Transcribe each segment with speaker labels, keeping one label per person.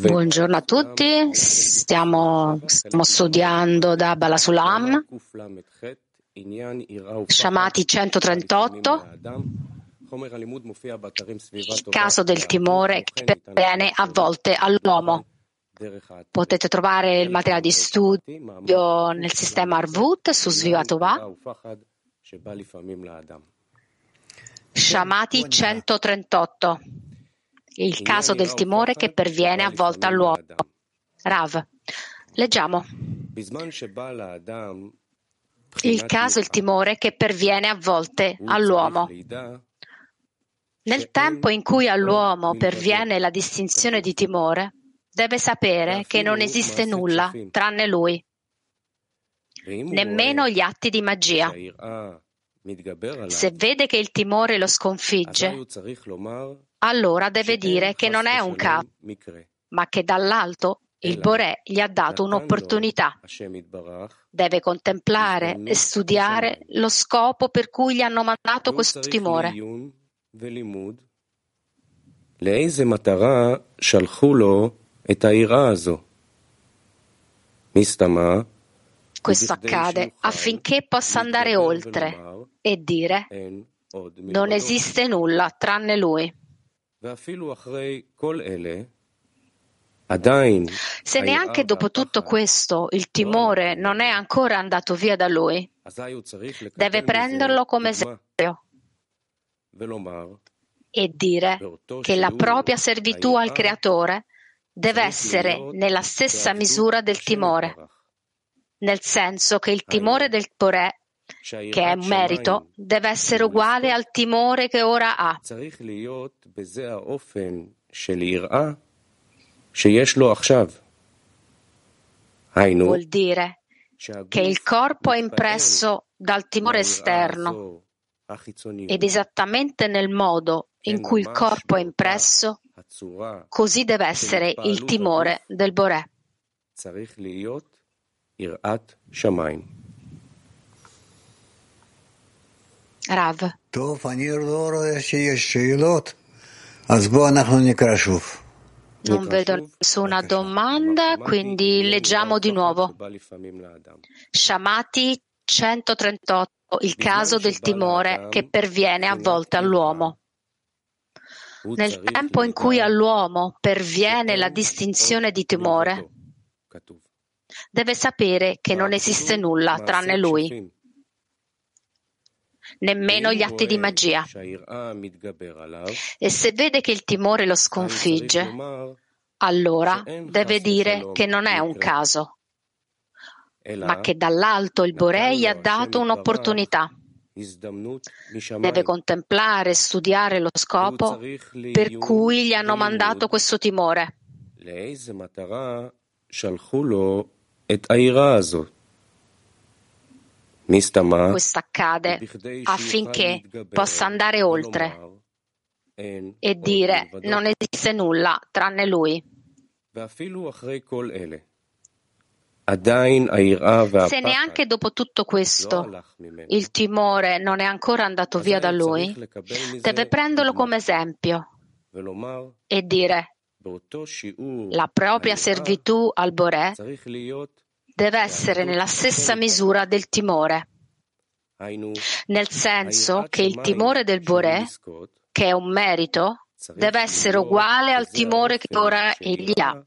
Speaker 1: Buongiorno a tutti, stiamo, stiamo studiando da Balasulam, Shamati 138, il caso del timore che perviene a volte all'uomo. Potete trovare il materiale di studio nel sistema Arvut su Svivatova. Shamati 138. Il caso del timore che perviene a volte all'uomo. Rav. Leggiamo. Il caso, il timore che perviene a volte all'uomo. Nel tempo in cui all'uomo perviene la distinzione di timore, deve sapere che non esiste nulla tranne lui, nemmeno gli atti di magia. Se vede che il timore lo sconfigge, allora deve dire che non è un capo, ma che dall'alto il Boré gli ha dato un'opportunità. Deve contemplare e studiare lo scopo per cui gli hanno mandato questo timore. Mistama questo accade affinché possa andare oltre e dire non esiste nulla tranne lui. Se neanche dopo tutto questo il timore non è ancora andato via da lui, deve prenderlo come esempio e dire che la propria servitù al Creatore deve essere nella stessa misura del timore nel senso che il timore del Porè, che è un merito, deve essere uguale al timore che ora ha. Vuol dire che il corpo è impresso dal timore esterno ed esattamente nel modo in cui il corpo è impresso, così deve essere il timore del Borè. Irat Shamain. Rav. Non vedo nessuna domanda, quindi leggiamo di nuovo. Shamati 138, il caso del timore che perviene a volte all'uomo. Nel tempo in cui all'uomo perviene la distinzione di timore, deve sapere che non esiste nulla tranne lui, nemmeno gli atti di magia. E se vede che il timore lo sconfigge, allora deve dire che non è un caso, ma che dall'alto il Borei ha dato un'opportunità. Deve contemplare e studiare lo scopo per cui gli hanno mandato questo timore. Questo accade affinché possa andare oltre e dire non esiste nulla tranne lui. Se neanche dopo tutto questo il timore non è ancora andato via da lui, deve prenderlo come esempio e dire la propria servitù al Boré deve essere nella stessa misura del timore, nel senso che il timore del Boré, che è un merito, deve essere uguale al timore che ora egli ha.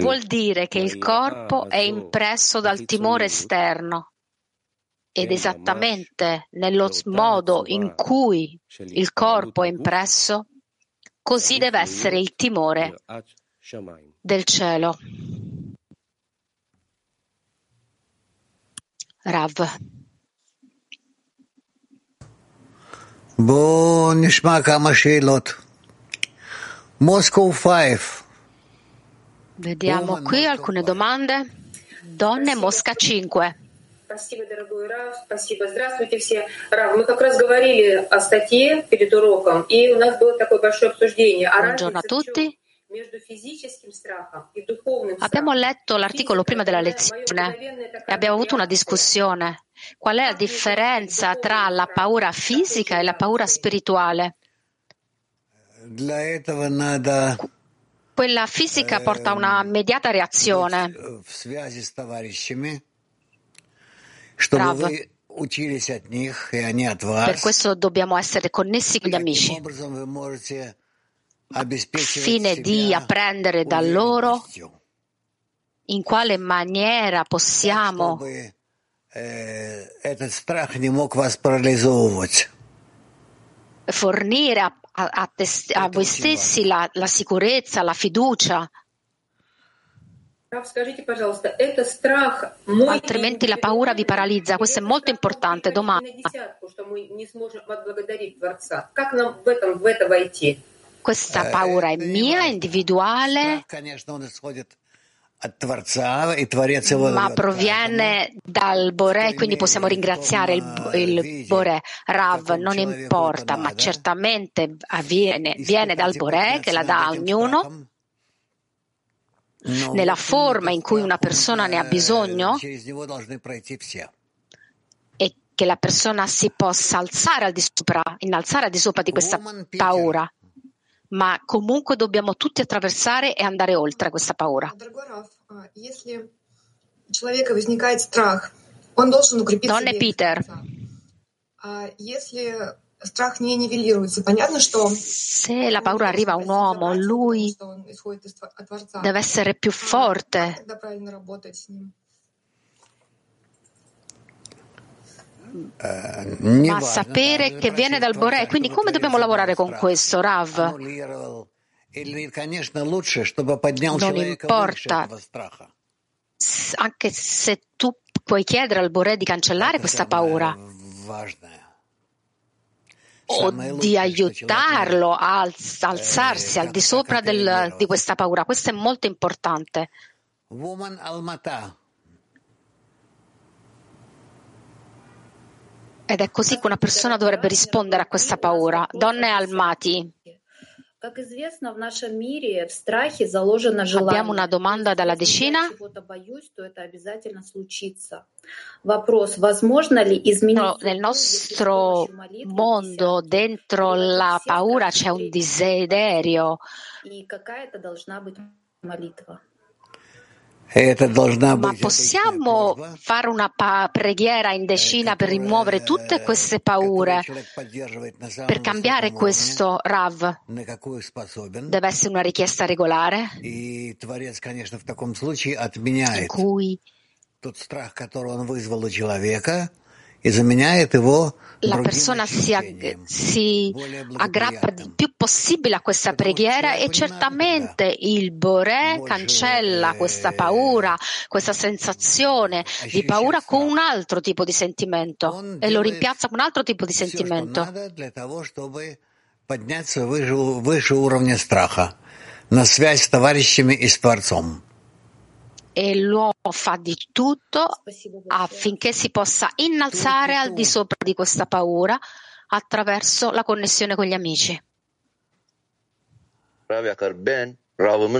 Speaker 1: Vuol dire che il corpo è impresso dal timore esterno ed esattamente nello modo in cui il corpo è impresso, così deve essere il timore del cielo. Rav.
Speaker 2: Moscow 5.
Speaker 1: Vediamo qui alcune domande. Donne Mosca 5.
Speaker 3: Спасибо, дорогой Раф. Спасибо. Здравствуйте все. Раф, мы как раз говорили о статье перед уроком, и у нас было такое большое обсуждение.
Speaker 1: Buongiorno a tutti. Abbiamo letto l'articolo prima della lezione e abbiamo avuto una discussione. Qual è la differenza tra la paura fisica e la paura spirituale? Quella fisica porta a una immediata reazione. Rav. Per questo dobbiamo essere connessi con gli amici, al fine di apprendere da loro in quale maniera possiamo fornire a, a, a, te, a voi stessi la, la sicurezza, la fiducia Altrimenti la paura vi paralizza. Questo è molto importante. Domanda. Questa paura è mia, individuale, ma proviene dal Bore, quindi possiamo ringraziare il, il Bore. Rav, non importa, ma certamente avviene, viene dal Bore che la dà a ognuno nella forma in cui una persona ne ha bisogno e che la persona si possa alzare al di sopra, innalzare al di sopra di questa paura. Ma comunque dobbiamo tutti attraversare e andare oltre questa paura. Donne Peter, se la paura arriva a un uomo, lui deve essere più forte. Ma sapere che viene dal Boré, quindi come dobbiamo lavorare con questo, Rav? Non importa, anche se tu puoi chiedere al Boré di cancellare questa paura o di aiutarlo a alzarsi al di sopra del, di questa paura. Questo è molto importante. Ed è così che una persona dovrebbe rispondere a questa paura. Donne almati. Abbiamo una domanda dalla decina. No, nel nostro mondo, dentro la paura, c'è un desiderio. Ma possiamo fare una pa- preghiera in decina per rimuovere tutte queste paure, per cambiare questo Rav? Deve essere una richiesta regolare? In cui la persona si, ag- si aggrappa il più possibile a questa preghiera e certamente il Boré cancella questa paura, questa sensazione di paura con un altro tipo di sentimento e lo rimpiazza con un altro tipo di sentimento. на связь с товарищами и с Творцом e l'uomo fa di tutto affinché si possa innalzare al di sopra di questa paura attraverso la connessione con gli amici.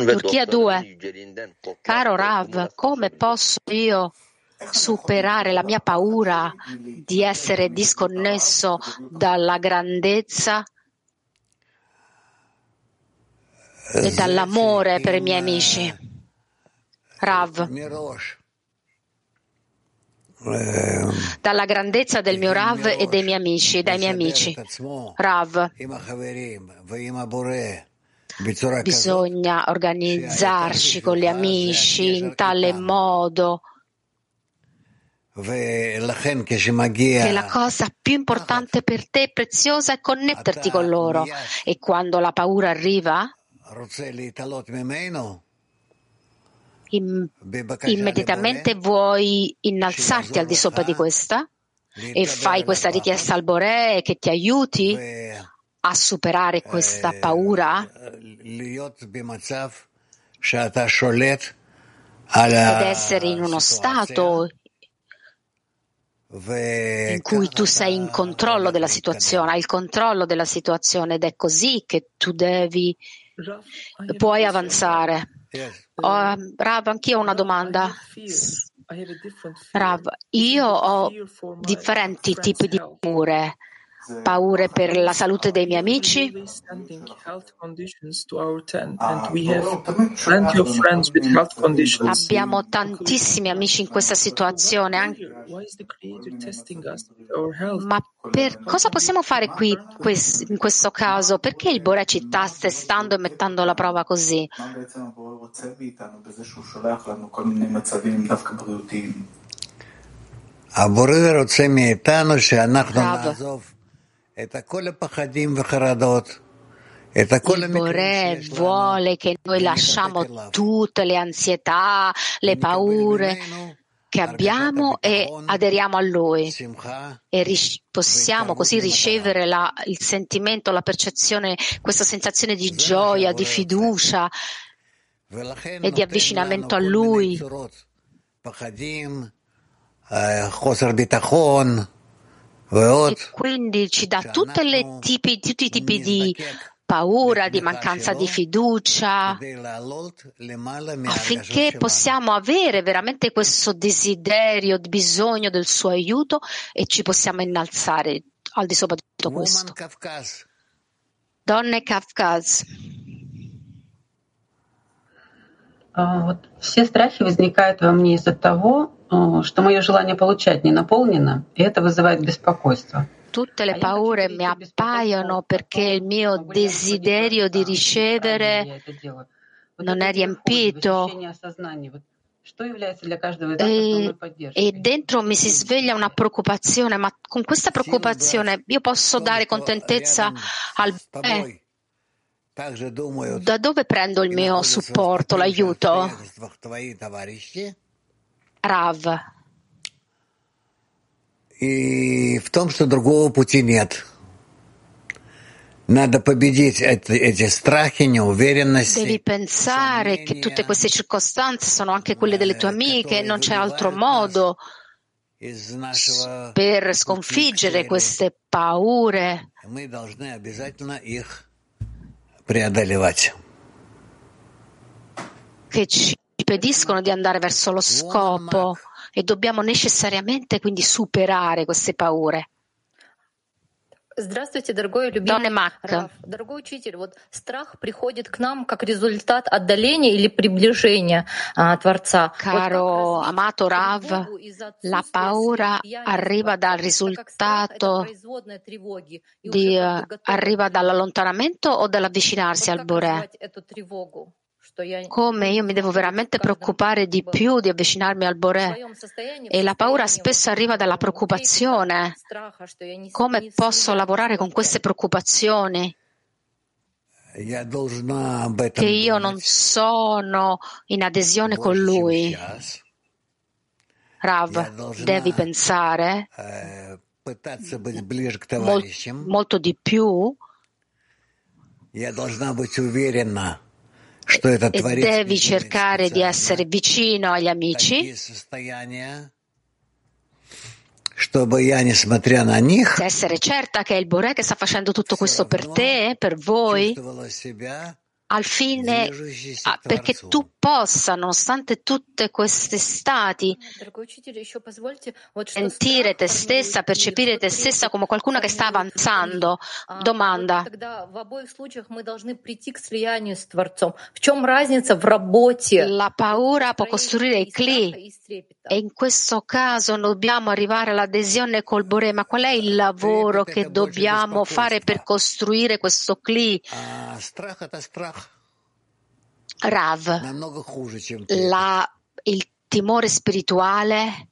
Speaker 1: Turchia 2. Caro Rav, come posso io superare la mia paura di essere disconnesso dalla grandezza e dall'amore per i miei amici? Rav. Dalla grandezza del mio Rav e dei miei amici, dai miei amici. Rav. Bisogna organizzarci con gli amici in tale modo. Che la cosa più importante per te, preziosa, è connetterti con loro. E quando la paura arriva, immediatamente vuoi innalzarti al di sopra di questa e fai questa richiesta al Bore che ti aiuti a superare questa paura? ed essere in uno stato in cui tu sei in controllo della situazione, hai il controllo della situazione ed è così che tu devi puoi avanzare. Oh, Rav, anch'io ho una domanda. Rav, io ho differenti tipi di paure paure per la salute dei miei amici. Abbiamo tantissimi amici in questa situazione. Ma per cosa possiamo fare qui in questo caso? Perché il Bore ci sta testando e mettendo alla prova così? Rav, il Bore vuole che noi lasciamo tutte le ansietà, le paure che abbiamo e aderiamo a Lui. e possiamo così ricevere la, il sentimento, la percezione, questa sensazione di gioia, di fiducia e di avvicinamento a Lui E quindi ci dà tipi, tutti i tipi di paura, di mancanza di fiducia, affinché possiamo avere veramente questo desiderio, bisogno del suo aiuto e ci possiamo innalzare al di sopra di tutto questo. Donne Kafkaz.
Speaker 4: Все страхи возникают во мне из-за того, что мое желание получать не наполнено, и это вызывает беспокойство.
Speaker 1: Tutte le paure mi appaiono perché il mio desiderio di ricevere non è riempito. E, e, dentro mi si sveglia una preoccupazione, ma con questa preoccupazione io posso dare contentezza al bene. Da dove prendo il mio supporto, l'aiuto? Rav.
Speaker 2: И в том, что другого пути нет. Надо победить эти страхи, неуверенности.
Speaker 1: Devi pensare che tutte queste circostanze sono anche quelle delle tue amiche, non c'è altro modo per sconfiggere queste paure. Che ci impediscono di andare verso lo scopo e dobbiamo necessariamente quindi superare queste paure.
Speaker 5: Здравствуйте, дорогой любимый Раф. Дорогой учитель, вот страх приходит к нам как результат отдаления или приближения а, Творца.
Speaker 1: Caro вот amato Rav, la paura arriva dal risultato di, uh, arriva dall'allontanamento o dall'avvicinarsi al Bore? Come io mi devo veramente preoccupare di più di avvicinarmi al Boré. E la paura spesso arriva dalla preoccupazione. Come posso lavorare con queste preoccupazioni? Che io non sono in adesione con lui. Rav, devi pensare mol, molto di più e devi cercare di essere vicino agli amici essere certa che è il Boré che sta facendo tutto questo per te, per voi, al fine ah, perché tu possa, nonostante tutte queste stati, sentire te stessa, percepire te stessa come qualcuno che sta avanzando. Domanda. La paura può costruire i cli e in questo caso dobbiamo arrivare all'adesione col Bore, ma qual è il lavoro che dobbiamo fare per costruire questo cli? Rav, la, il timore spirituale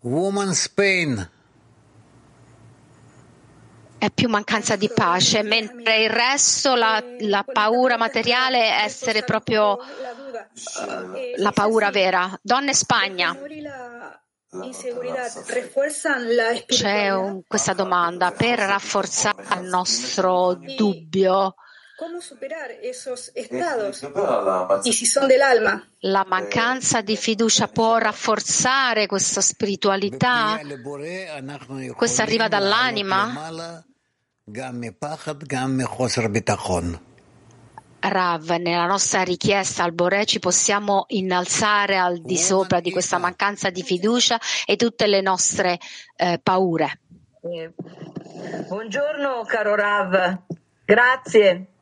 Speaker 2: Woman's pain.
Speaker 1: È più mancanza di pace, mentre il resto, la, la paura materiale, è essere proprio uh, la paura vera. Donne Spagna. C'è un, questa domanda per rafforzare il nostro dubbio ¿Cómo superar esos estados? Y si son del alma. La mancanza di fiducia può rafforzare questa spiritualità? Questa arriva dall'anima? Rav, nella nostra richiesta al Boré ci possiamo innalzare al di sopra di questa mancanza di fiducia e tutte le nostre eh, paure.
Speaker 6: Eh, buongiorno caro Rav, grazie.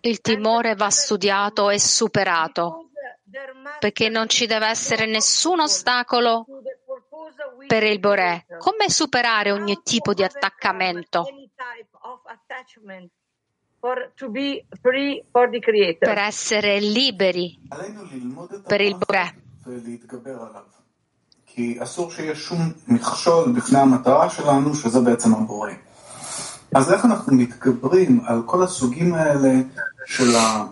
Speaker 1: Il timore va studiato e superato perché non ci deve essere nessun ostacolo per il Boré. Come superare ogni tipo di attaccamento? Per essere liberi per il Boré.
Speaker 7: אז איך אנחנו מתגברים על כל הסוגים האלה של ה...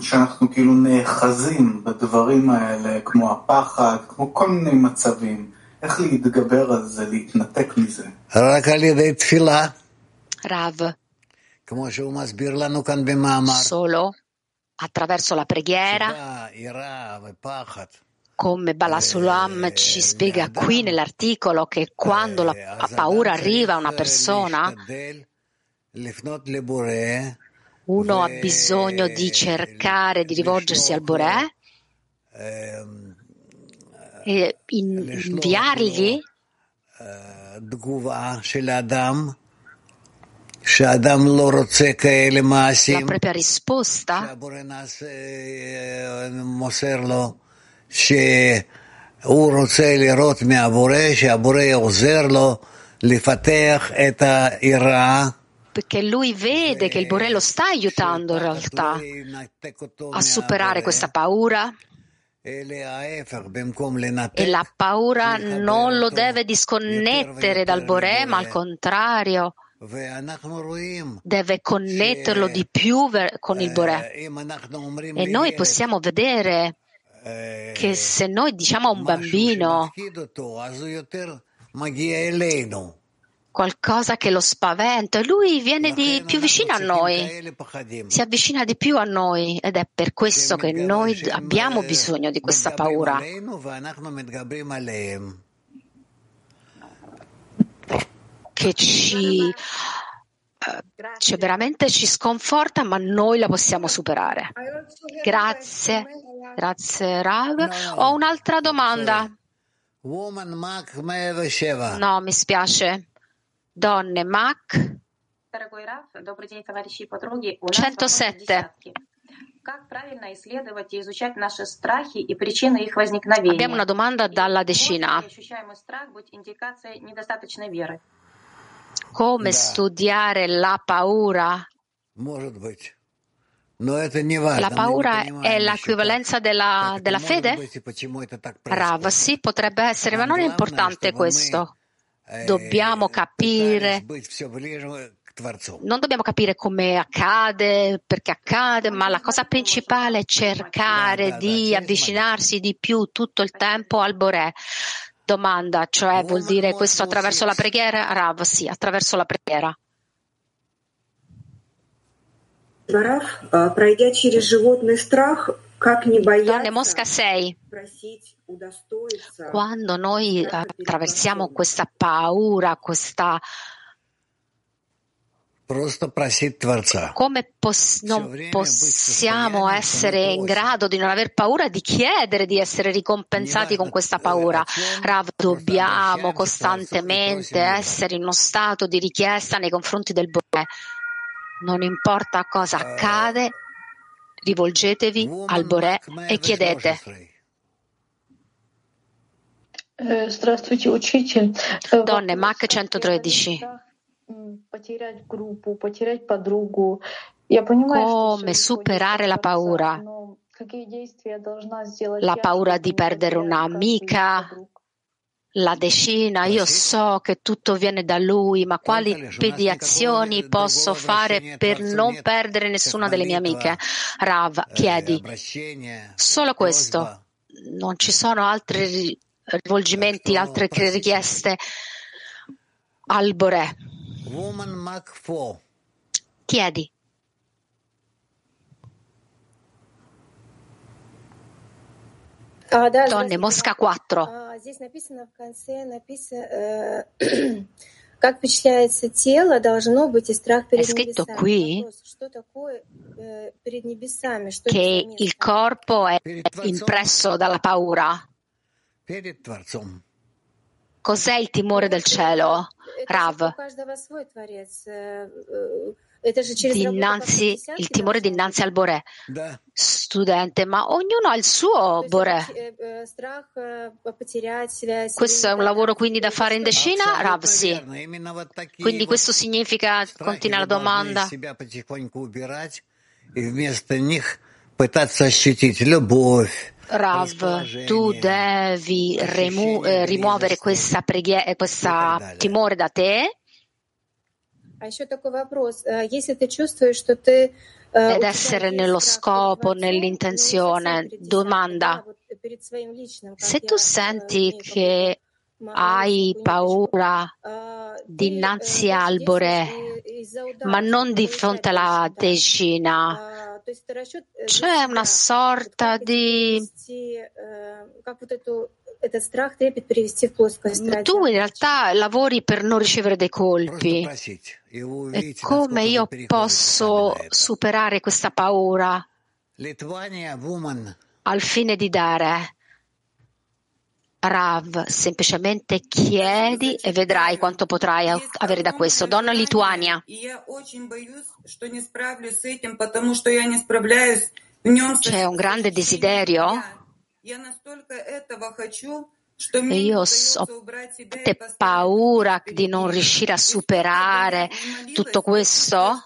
Speaker 7: שאנחנו כאילו נאחזים בדברים האלה, כמו הפחד, כמו כל מיני מצבים. איך להתגבר על זה, להתנתק מזה?
Speaker 2: רק על ידי תפילה.
Speaker 1: רב.
Speaker 2: כמו שהוא מסביר לנו כאן במאמר.
Speaker 1: Solo attraverso la preghiera. come Balasulam ci spiega qui nell'articolo che quando la paura arriva a una persona, uno ha bisogno di cercare di rivolgersi al Bore e inviargli la propria risposta?
Speaker 2: שהוא רוצה לראות מהבורא, שהבורא עוזר לו לפתח את היראה.
Speaker 1: Perché lui vede che il Boré lo sta aiutando in realtà a superare questa paura e la paura non lo deve disconnettere dal Boré, ma al contrario deve connetterlo di più con il Boré. E noi possiamo vedere che se noi diciamo a un bambino qualcosa che lo spaventa, lui viene di più vicino a noi, si avvicina di più a noi ed è per questo che noi abbiamo bisogno di questa paura. Che ci cioè veramente ci sconforta, ma noi la possiamo superare. Grazie, grazie Rav. Ho un'altra domanda. No, mi spiace. Donne, Mac. 107. Abbiamo una domanda dalla decina. Come studiare la paura? La paura è l'equivalenza della, della fede? Rav, sì, potrebbe essere, ma non è importante questo. Dobbiamo capire non dobbiamo capire come accade, perché accade, ma la cosa principale è cercare di avvicinarsi di più tutto il tempo al Boré. Domanda, cioè vuol dire questo attraverso la preghiera? Rav, sì, attraverso la preghiera. Donne Mosca 6. Quando noi attraversiamo questa paura, questa come pos- non possiamo essere in grado di non aver paura di chiedere di essere ricompensati con questa paura? Rav, dobbiamo costantemente essere in uno stato di richiesta nei confronti del Boré. Non importa cosa accade, rivolgetevi al Boré e chiedete. Donne, Mac 113 come superare la paura, la paura di perdere un'amica, la decina, io so che tutto viene da lui, ma quali mediazioni posso fare per non perdere nessuna delle mie amiche? Rav, chiedi. Solo questo. Non ci sono altri rivolgimenti, altre richieste al Boré. Chiedi. Donne, Mosca 4.
Speaker 3: здесь написано в конце, написано, как впечатляется тело, должно быть и страх перед
Speaker 1: nebesами. Qui
Speaker 3: Вопрос, что такое перед небесами? Что
Speaker 1: che il corpo è impresso dalla paura.
Speaker 2: Перед Творцом.
Speaker 1: Cos'è il timore del cielo, Rav. Dinanzi, il timore dinanzi al Boré, studente, ma ognuno ha il suo Boré. Questo è un lavoro quindi da fare in decina? Rav, sì. Quindi questo significa, continua la domanda,
Speaker 2: из себя потихоньку убирать и вместо них пытаться ощутить любовь,
Speaker 1: Rav, tu devi rimu- eh, rimuovere questa preghiera, questa timore da te
Speaker 3: А еще такой вопрос. Э, Если ты чувствуешь, что ты э,
Speaker 1: ed
Speaker 3: у тебя
Speaker 1: essere
Speaker 3: есть
Speaker 1: nello
Speaker 3: страх перед
Speaker 1: scopo,
Speaker 3: Творцом, но не
Speaker 1: nell'intenzione.
Speaker 3: совсем перед
Speaker 1: Domanda,
Speaker 3: десяткой, да, вот перед своим личным, как
Speaker 1: se
Speaker 3: я,
Speaker 1: tu
Speaker 3: э,
Speaker 1: senti
Speaker 3: имею
Speaker 1: che
Speaker 3: какую-то
Speaker 1: hai
Speaker 3: маленькую
Speaker 1: paura
Speaker 3: ниточку, э, ты, э,
Speaker 1: dinanzi
Speaker 3: больше
Speaker 1: al Boré,
Speaker 3: действуешь и- из-за удара,
Speaker 1: ma non
Speaker 3: чтобы
Speaker 1: di
Speaker 3: получать
Speaker 1: fronte alla
Speaker 3: больше, да.
Speaker 1: decina, c'è una sorta di tu in realtà lavori per non ricevere dei colpi. E come io posso superare questa paura? Al fine di dare? Rav, semplicemente chiedi e vedrai quanto potrai avere da questo. Donna Lituania. C'è un grande desiderio e io ho paura di non riuscire a superare tutto questo.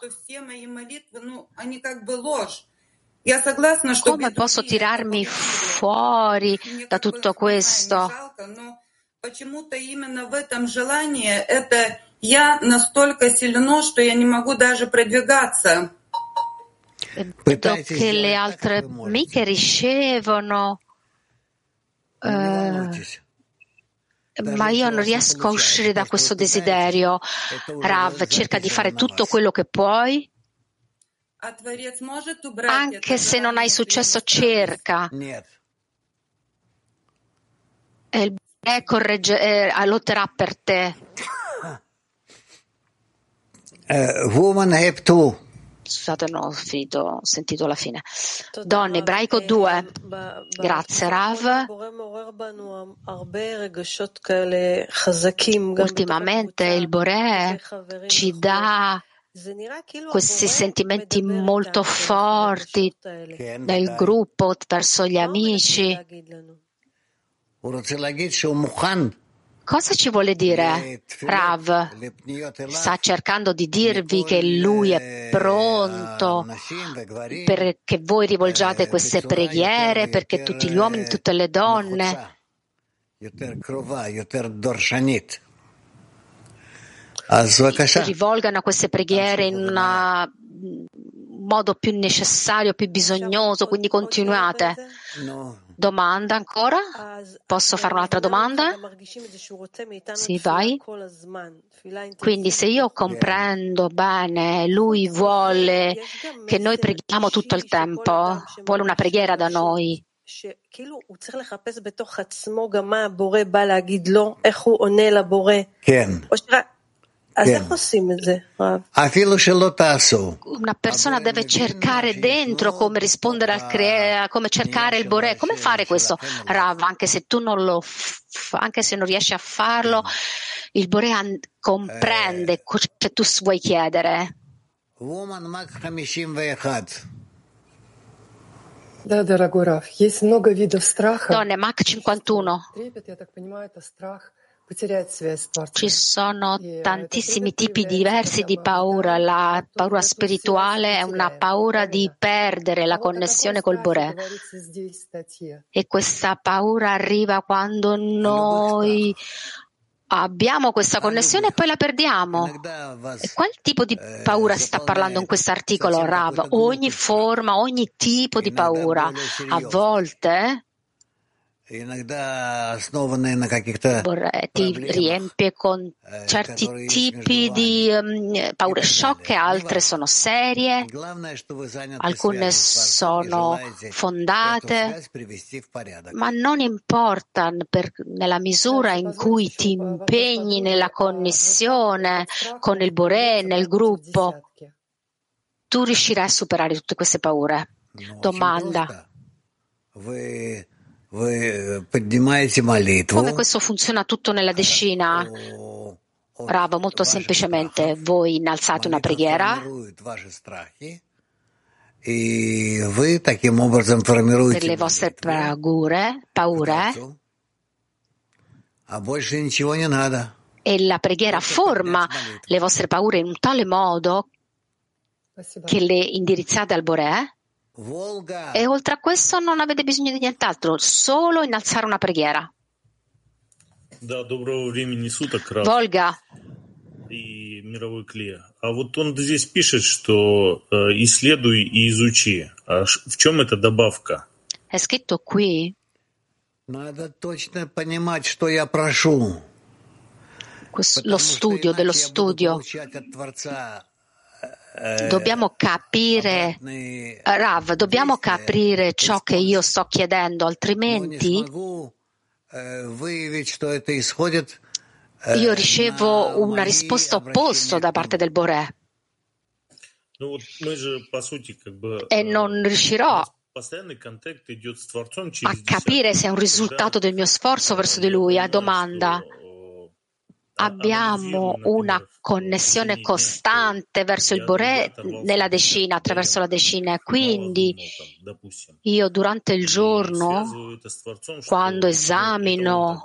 Speaker 1: Come posso tirarmi fuori da tutto questo? Vedo che le altre amiche ricevono, eh, ma io non riesco a uscire da questo desiderio. Rav, cerca di fare tutto quello che puoi. Anche se non hai successo, cerca. E il Bore corregge, eh, lotterà per te.
Speaker 2: Uh, woman have two.
Speaker 1: Scusate, non ho finito, ho sentito la fine. Donne, ebraico 2. Grazie, Rav. Ultimamente il Boré ci dà questi sentimenti molto forti nel gruppo, verso gli amici. Cosa ci vuole dire Rav? Sta cercando di dirvi che lui è pronto perché voi rivolgiate queste preghiere, perché tutti gli uomini, tutte le donne rivolgano a queste preghiere in una- un modo più necessario, più bisognoso, quindi continuate. Domanda ancora? Posso fare un'altra domanda? Sì, vai. Quindi se io comprendo bene, lui vuole che noi preghiamo tutto il tempo, vuole una preghiera da noi.
Speaker 2: כן.
Speaker 1: Una persona deve cercare dentro come rispondere al crea, come cercare il Bore. Come fare questo, Rav? Anche se tu non lo, anche se non riesci a farlo, il Bore comprende ciò che tu vuoi chiedere.
Speaker 8: Да, дорогой Раф, есть много
Speaker 1: 51. Ci sono tantissimi tipi diversi di paura. La paura spirituale è una paura di perdere la connessione col Boré. E questa paura arriva quando noi abbiamo questa connessione e poi la perdiamo. E qual tipo di paura si sta parlando in questo articolo, Rav? Ogni forma, ogni tipo di paura. A volte ti riempie con certi tipi di paure sciocche, altre sono serie, alcune sono fondate, ma non importa per, nella misura in cui ti impegni nella connessione con il Boré, nel gruppo, tu riuscirai a superare tutte queste paure. Domanda. Come questo funziona tutto nella decina? Rav, molto semplicemente, voi innalzate una preghiera. per le vostre paure, paure e la preghiera forma le vostre paure in un tale modo che le indirizzate al Boré e oltre a questo non avete bisogno di nient'altro, solo innalzare una preghiera.
Speaker 9: Да, доброго времени суток, Раф.
Speaker 1: Volga.
Speaker 9: И мировой клея. А вот он здесь пишет, что э, исследуй и изучи. А в чем эта добавка?
Speaker 1: È scritto qui.
Speaker 2: Надо точно понимать, что я прошу.
Speaker 1: Lo studio dello studio dobbiamo capire, Rav, dobbiamo capire ciò che io sto chiedendo, altrimenti io ricevo una risposta opposta da parte del Boré e non riuscirò a capire se è un risultato del mio sforzo verso di lui. A domanda, abbiamo una connessione costante verso il Boré nella decina, attraverso la decina. Quindi io durante il giorno, quando esamino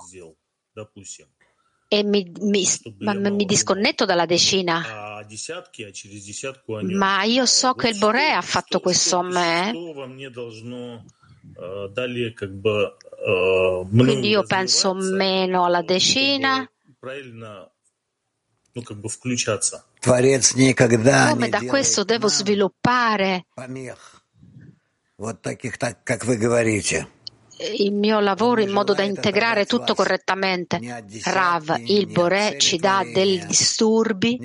Speaker 1: e mi, mi, mi, disconnetto dalla decina, ma io so che il Boré ha fatto questo a me. Quindi io penso meno alla decina come da questo devo sviluppare. il mio lavoro in modo da integrare tutto correttamente. Rav, il Boré ci dà dei disturbi,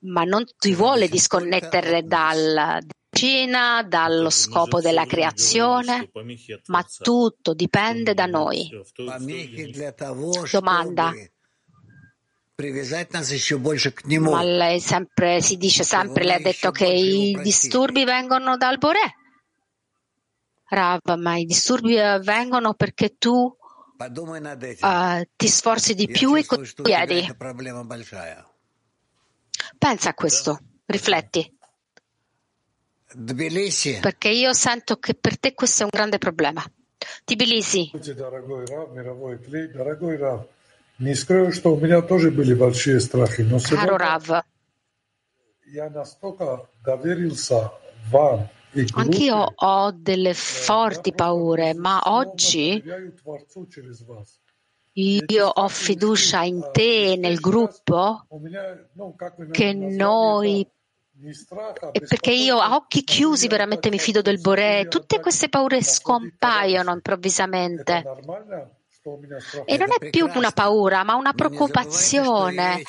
Speaker 1: ma non ti vuole disconnettere dalla Cina, dallo scopo della creazione, ma tutto dipende da noi. Domanda. Ma lei sempre, si dice sempre, lei ha detto che i disturbi vengono dal Boré. Rav, ma i disturbi vengono perché tu uh, ti sforzi di più e chiedi. Pensa a questo, rifletti. Perché io sento che per te questo è un grande problema. Tbilisi.
Speaker 10: Caro Rav,
Speaker 1: anch'io ho delle forti paure, ma oggi io ho fiducia in te e nel gruppo che noi perché io a occhi chiusi veramente mi fido del Boré, tutte queste paure scompaiono improvvisamente. E non è più una paura, ma una preoccupazione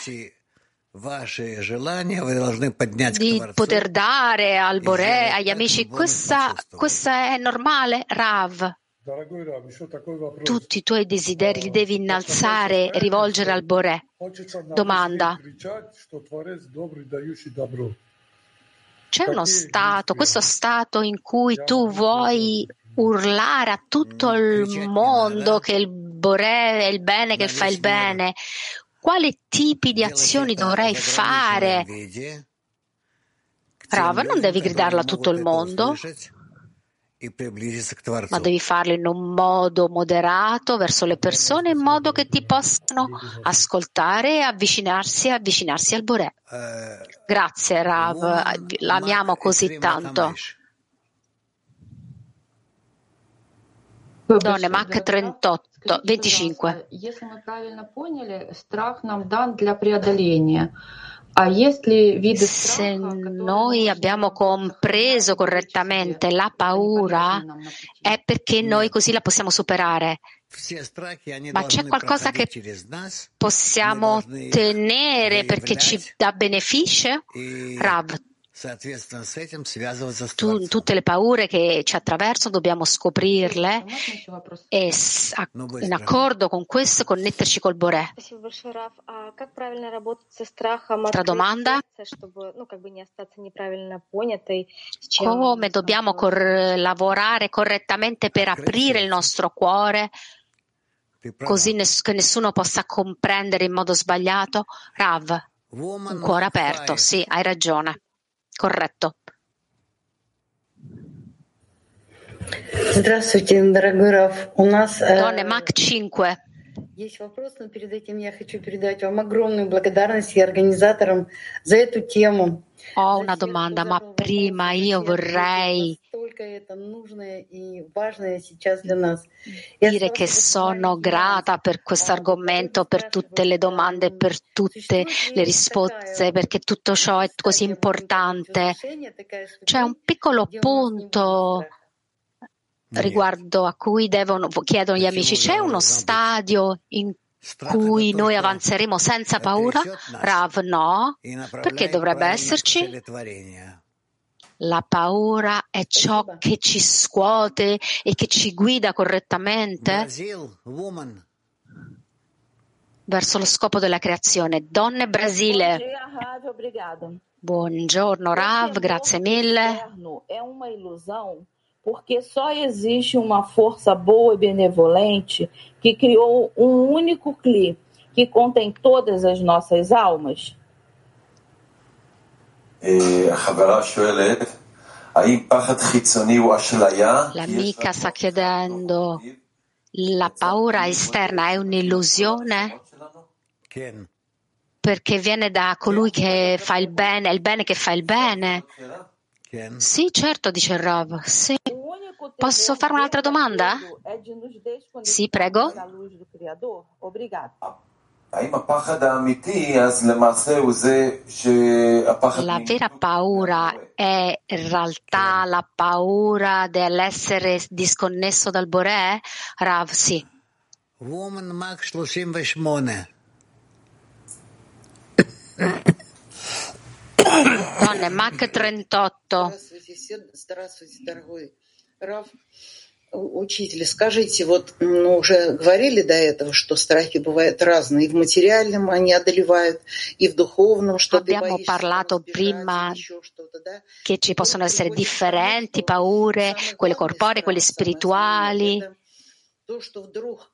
Speaker 1: di poter dare al Boré, agli amici. Questa, questa è normale, Rav. Tutti i tuoi desideri li devi innalzare e rivolgere al Boré. Domanda. C'è uno stato, questo stato in cui tu vuoi urlare a tutto il mondo che il Boré è il bene che fa il bene. Quali tipi di azioni dovrei fare? Rav, non devi gridarlo a tutto il mondo, ma devi farlo in un modo moderato verso le persone in modo che ti possano ascoltare e avvicinarsi e avvicinarsi al Boré. Grazie Rav, l'amiamo così tanto. Donne Mach 38, 25.
Speaker 5: Если мы правильно поняли, страх нам дан для преодоления.
Speaker 1: Se noi abbiamo compreso correttamente la paura, è perché noi così la possiamo superare. Ma c'è qualcosa che possiamo ottenere perché ci dà beneficio? Rav, tu, tutte le paure che ci attraversano dobbiamo scoprirle e in accordo con questo connetterci col Boré. Altra domanda? Come dobbiamo cor- lavorare correttamente per aprire il nostro cuore così ness- che nessuno possa comprendere in modo sbagliato? Rav, un cuore aperto, sì, hai ragione. Corretto.
Speaker 11: Здравствуйте, дорогой Раф. У нас...
Speaker 1: Donne Mac 5.
Speaker 11: Есть вопрос, но перед этим я хочу передать вам огромную благодарность и организаторам за эту тему.
Speaker 1: Ho una domanda, ma prima io vorrei dire che sono grata per questo argomento, per tutte le domande, per tutte le risposte, perché tutto ciò è così importante. C'è un piccolo punto riguardo a cui devono, chiedono gli amici, c'è uno stadio in cui noi avanzeremo senza paura? Rav, no. Perché dovrebbe esserci? La paura è ciò che ci scuote e che ci guida correttamente verso lo scopo della creazione. Donne Brasile. Buongiorno Rav, grazie mille.
Speaker 12: È una illusione porque só existe uma força boa e benevolente que criou um único Kli que contém todas as nossas almas?
Speaker 1: L'amica sta chiedendo, la paura esterna è un'illusione? Perché viene da colui che fa il bene, è il bene che fa il bene? Sì, certo, dice Rob. Sì. Posso fare un'altra domanda? Sì, prego. La vera paura è in realtà la paura dell'essere disconnesso dal Boré? Rav, sì.
Speaker 2: Woman Mac 38.
Speaker 1: Donne, Mac 38.
Speaker 11: Здравствуйте, дорогой Раф. Учитель, скажите, вот ну, уже говорили до этого, что страхи бывают разные, и в материальном они одолевают, и в духовном, что
Speaker 1: Abbiamo
Speaker 11: ты
Speaker 1: parlato prima che ci possono essere differenti paure, quelle corporee, quelle spirituali.
Speaker 11: То, что вдруг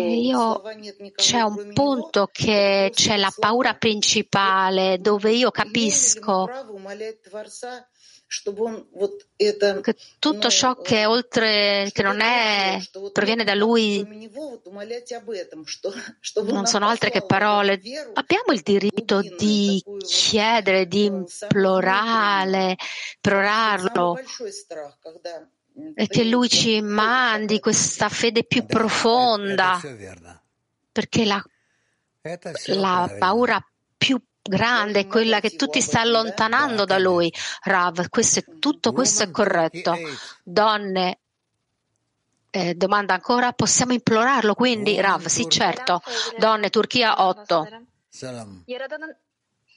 Speaker 1: io c'è un punto che c'è la paura principale dove io capisco che tutto ciò che è oltre, che non è, proviene da lui, non sono altre che parole. Abbiamo il diritto di chiedere, di implorare, implorarlo e che lui ci mandi questa fede più profonda, perché la, la paura più grande è quella che tu ti stai allontanando da lui. Rav, questo è, tutto questo è corretto. Donne, eh, domanda ancora, possiamo implorarlo quindi? Rav, sì certo. Donne, Turchia 8.
Speaker 13: Yaradan'ın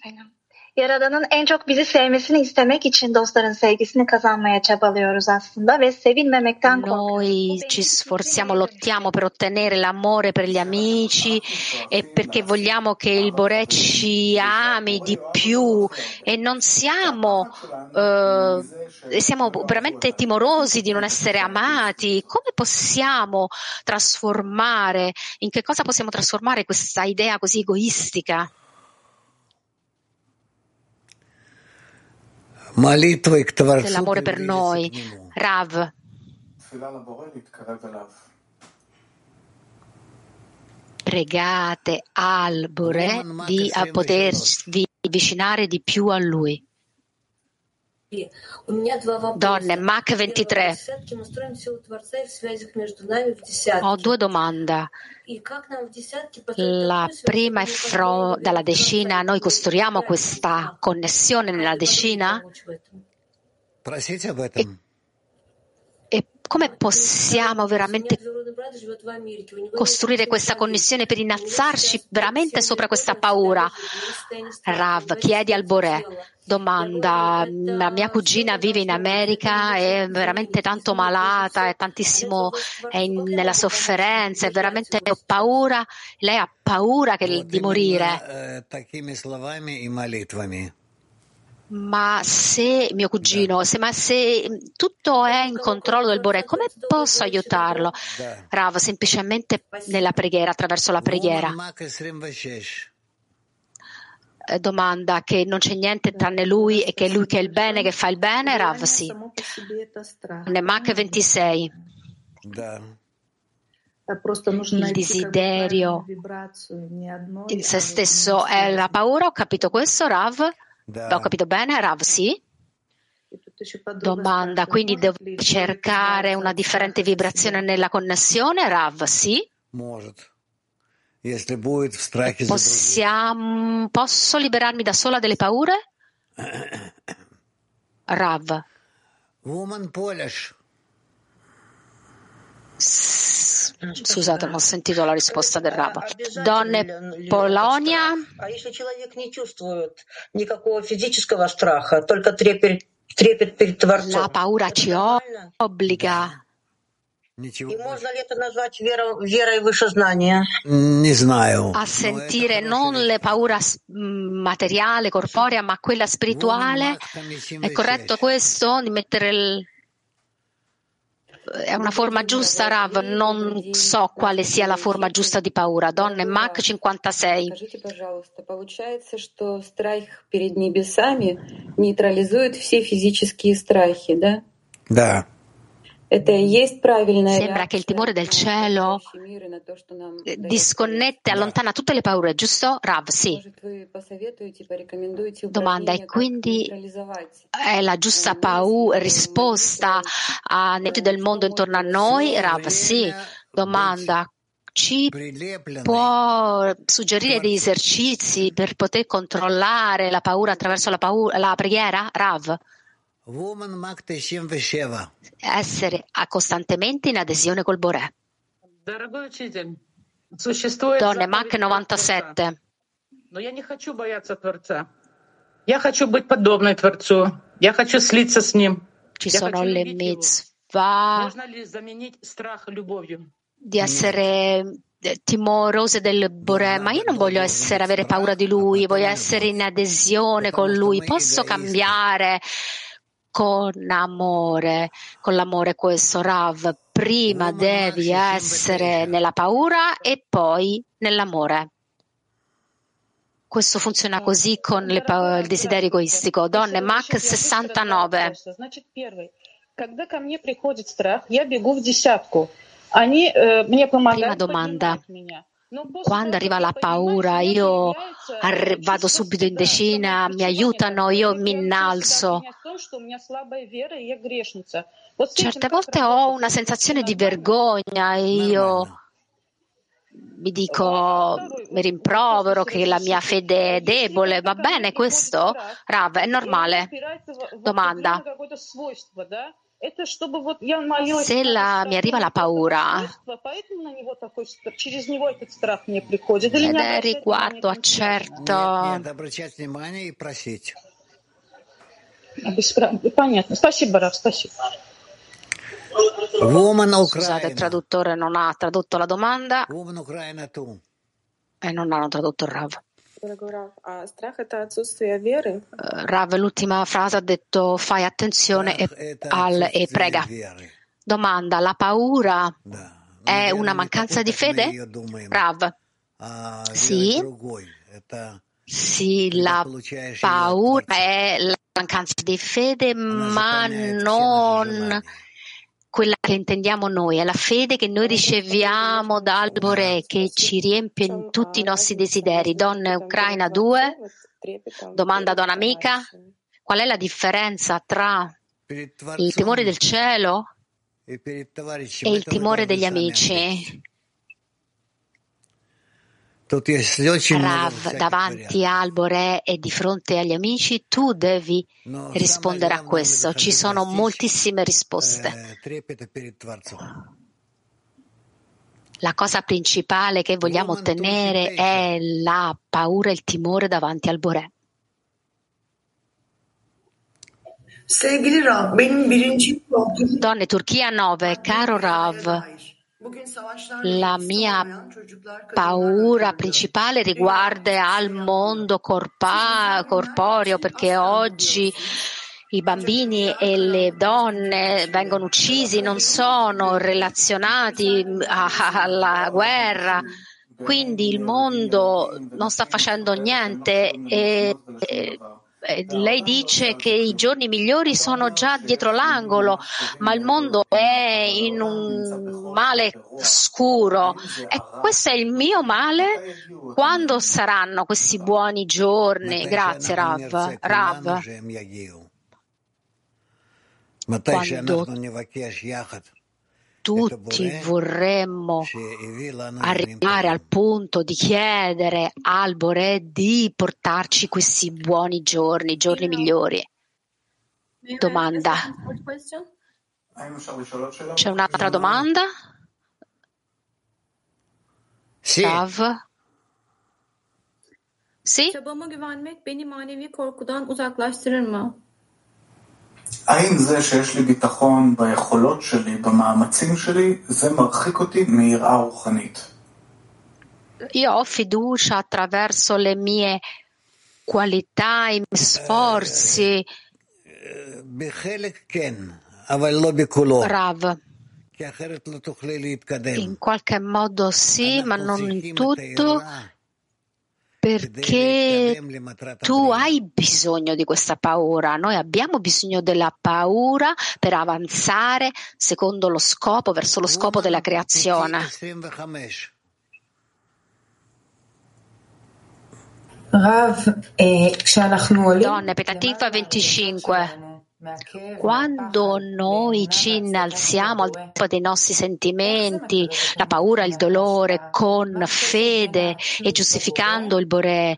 Speaker 13: Aynen. Yaradan'ın en çok bizi sevmesini istemek için dostların sevgisini kazanmaya çabalıyoruz aslında ve sevilmemekten
Speaker 1: Noi ci sforziamo, lottiamo per ottenere l'amore per gli amici e perché vogliamo che il Boré ci ami di più e non siamo, eh, siamo veramente timorosi di non essere amati. Come possiamo trasformare, in che cosa possiamo trasformare questa idea così egoistica? Dell'amore per noi. Rav, pregate al Boré di a potervi avvicinare di più a lui. Donne, Mach 23. Ho due domande. La prima è fro- dalla decina. Noi costruiamo questa connessione nella decina? E come possiamo veramente costruire questa connessione per innalzarci veramente sopra questa paura? Rav, chiedi al Boré. Domanda, la mia cugina vive in America, è veramente tanto malata, è tantissimo è in, nella sofferenza, è veramente ho paura, lei ha paura che, di morire. Ma se mio cugino, se, ma se tutto è in controllo del Bore, come posso aiutarlo? Rav, semplicemente nella preghiera, attraverso la preghiera. Eh, domanda che non c'è niente tranne lui e che è lui che è il bene, che fa il bene, Rav, sì. Nemach 26. Il desiderio in se stesso è la paura, ho capito questo, Rav? Ho capito bene, Rav, sì? Domanda, quindi devo cercare una differente vibrazione nella connessione, Rav, sì? Possiamo, posso liberarmi da sola delle paure? Rav. Scusate, non ho sentito la risposta del Rav. Donne Polonia. La paura ci obbliga a sentire non le paura materiale, corporea, ma quella spirituale. È corretto questo? Di mettere il... È una forma giusta, Rav? Non so quale sia la forma giusta di paura. Donne, Mach 56.
Speaker 14: Скажите, пожалуйста, получается, что страх перед небесами нейтрализует все физические страхи, да?
Speaker 2: Да.
Speaker 1: Sembra che il timore del cielo disconnette, allontana tutte le paure, giusto? Rav, sì. Domanda, e quindi è la giusta paura, risposta a del mondo intorno a noi? Rav, sì. Domanda, ci può suggerire degli esercizi per poter controllare la paura attraverso la, paura, la preghiera? Rav? essere costantemente in adesione col Borè. Donne Mach 97. Ci sono le mitzvah. Di essere eh, timorose del Borè, ma io non voglio essere, avere paura di lui, voglio essere in adesione con lui, posso cambiare con amore, con l'amore questo Rav. Prima devi essere nella paura e poi nell'amore. Questo funziona così con le, il desiderio egoistico. Donne, Mach 69. Prima domanda. Quando arriva la paura, io vado subito in decina, mi aiutano, io mi innalzo. Certe volte ho una sensazione di vergogna e io mi dico, mi rimprovero che la mia fede è debole. Va bene questo? Rav, è normale. Domanda. Se la, mi arriva la paura ed è riguardo a certo Scusate, il traduttore non ha tradotto la domanda. E non hanno tradotto il Rav. Rav, l'ultima frase ha detto fai attenzione e, al, e prega. Domanda, la paura è una mancanza di fede? Rav, sì. Sì, la paura è la mancanza di fede, ma non quella che intendiamo noi, è la fede che noi riceviamo dal Bore, che ci riempie in tutti i nostri desideri. Donna Ucraina 2, domanda ad un'amica. Qual è la differenza tra il timore del cielo e il timore degli amici? Rav, davanti al Bore e di fronte agli amici, tu devi rispondere a questo. Ci sono moltissime risposte. La cosa principale che vogliamo ottenere è la paura e il timore davanti al Bore. Donne, Turchia 9, caro Rav, la mia paura principale riguarda al mondo corpa, corporeo perché oggi i bambini e le donne vengono uccisi, non sono relazionati alla guerra. Quindi il mondo non sta facendo niente e, e lei dice che i giorni migliori sono già dietro l'angolo, ma il mondo è in un male scuro. E questo è il mio male? Quando saranno questi buoni giorni? Grazie, Rav. Rav. Quando tutti vorremmo arrivare al punto di chiedere al Bore di portarci questi buoni giorni, giorni migliori. Domanda. C'è un'altra domanda?
Speaker 2: Sì.
Speaker 1: Rav? Sì?
Speaker 5: Çabama güvenmek beni manevi korkudan uzaklaştırır mı?
Speaker 7: האם זה שיש לי ביטחון ביכולות שלי, במאמצים שלי, זה מרחיק אותי מיראה רוחנית?
Speaker 1: Io ho fiducia attraverso le mie qualità, i miei sforzi. Rav, in qualche modo sì, ma non in tutto, perché tu hai bisogno di questa paura. Noi abbiamo bisogno della paura per avanzare secondo lo scopo, verso lo scopo della creazione. Donne, Petativa 25. Quando noi ci innalziamo al tempo dei nostri sentimenti, la paura, il dolore, con fede e giustificando il Bore,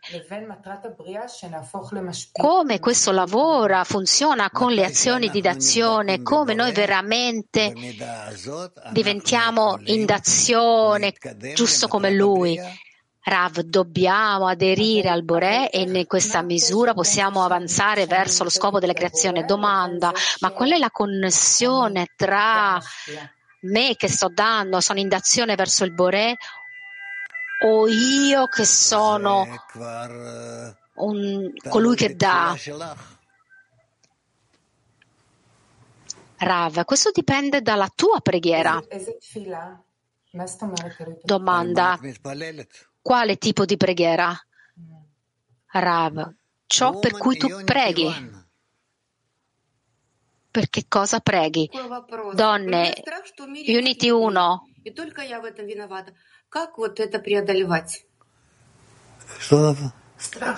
Speaker 1: come questo lavora, funziona con le azioni di d'azione, come noi veramente diventiamo in d'azione, giusto come Lui. Rav, dobbiamo aderire al Boré e in questa misura possiamo avanzare verso lo scopo della creazione. Domanda, ma qual è la connessione tra me che sto dando, sono in d'azione verso il Boré o io che sono un, colui che dà? Rav, questo dipende dalla tua preghiera. Domanda. Quale tipo di preghiera? Rav, ciò per cui tu preghi. Per che cosa preghi? Donne, Unity 1.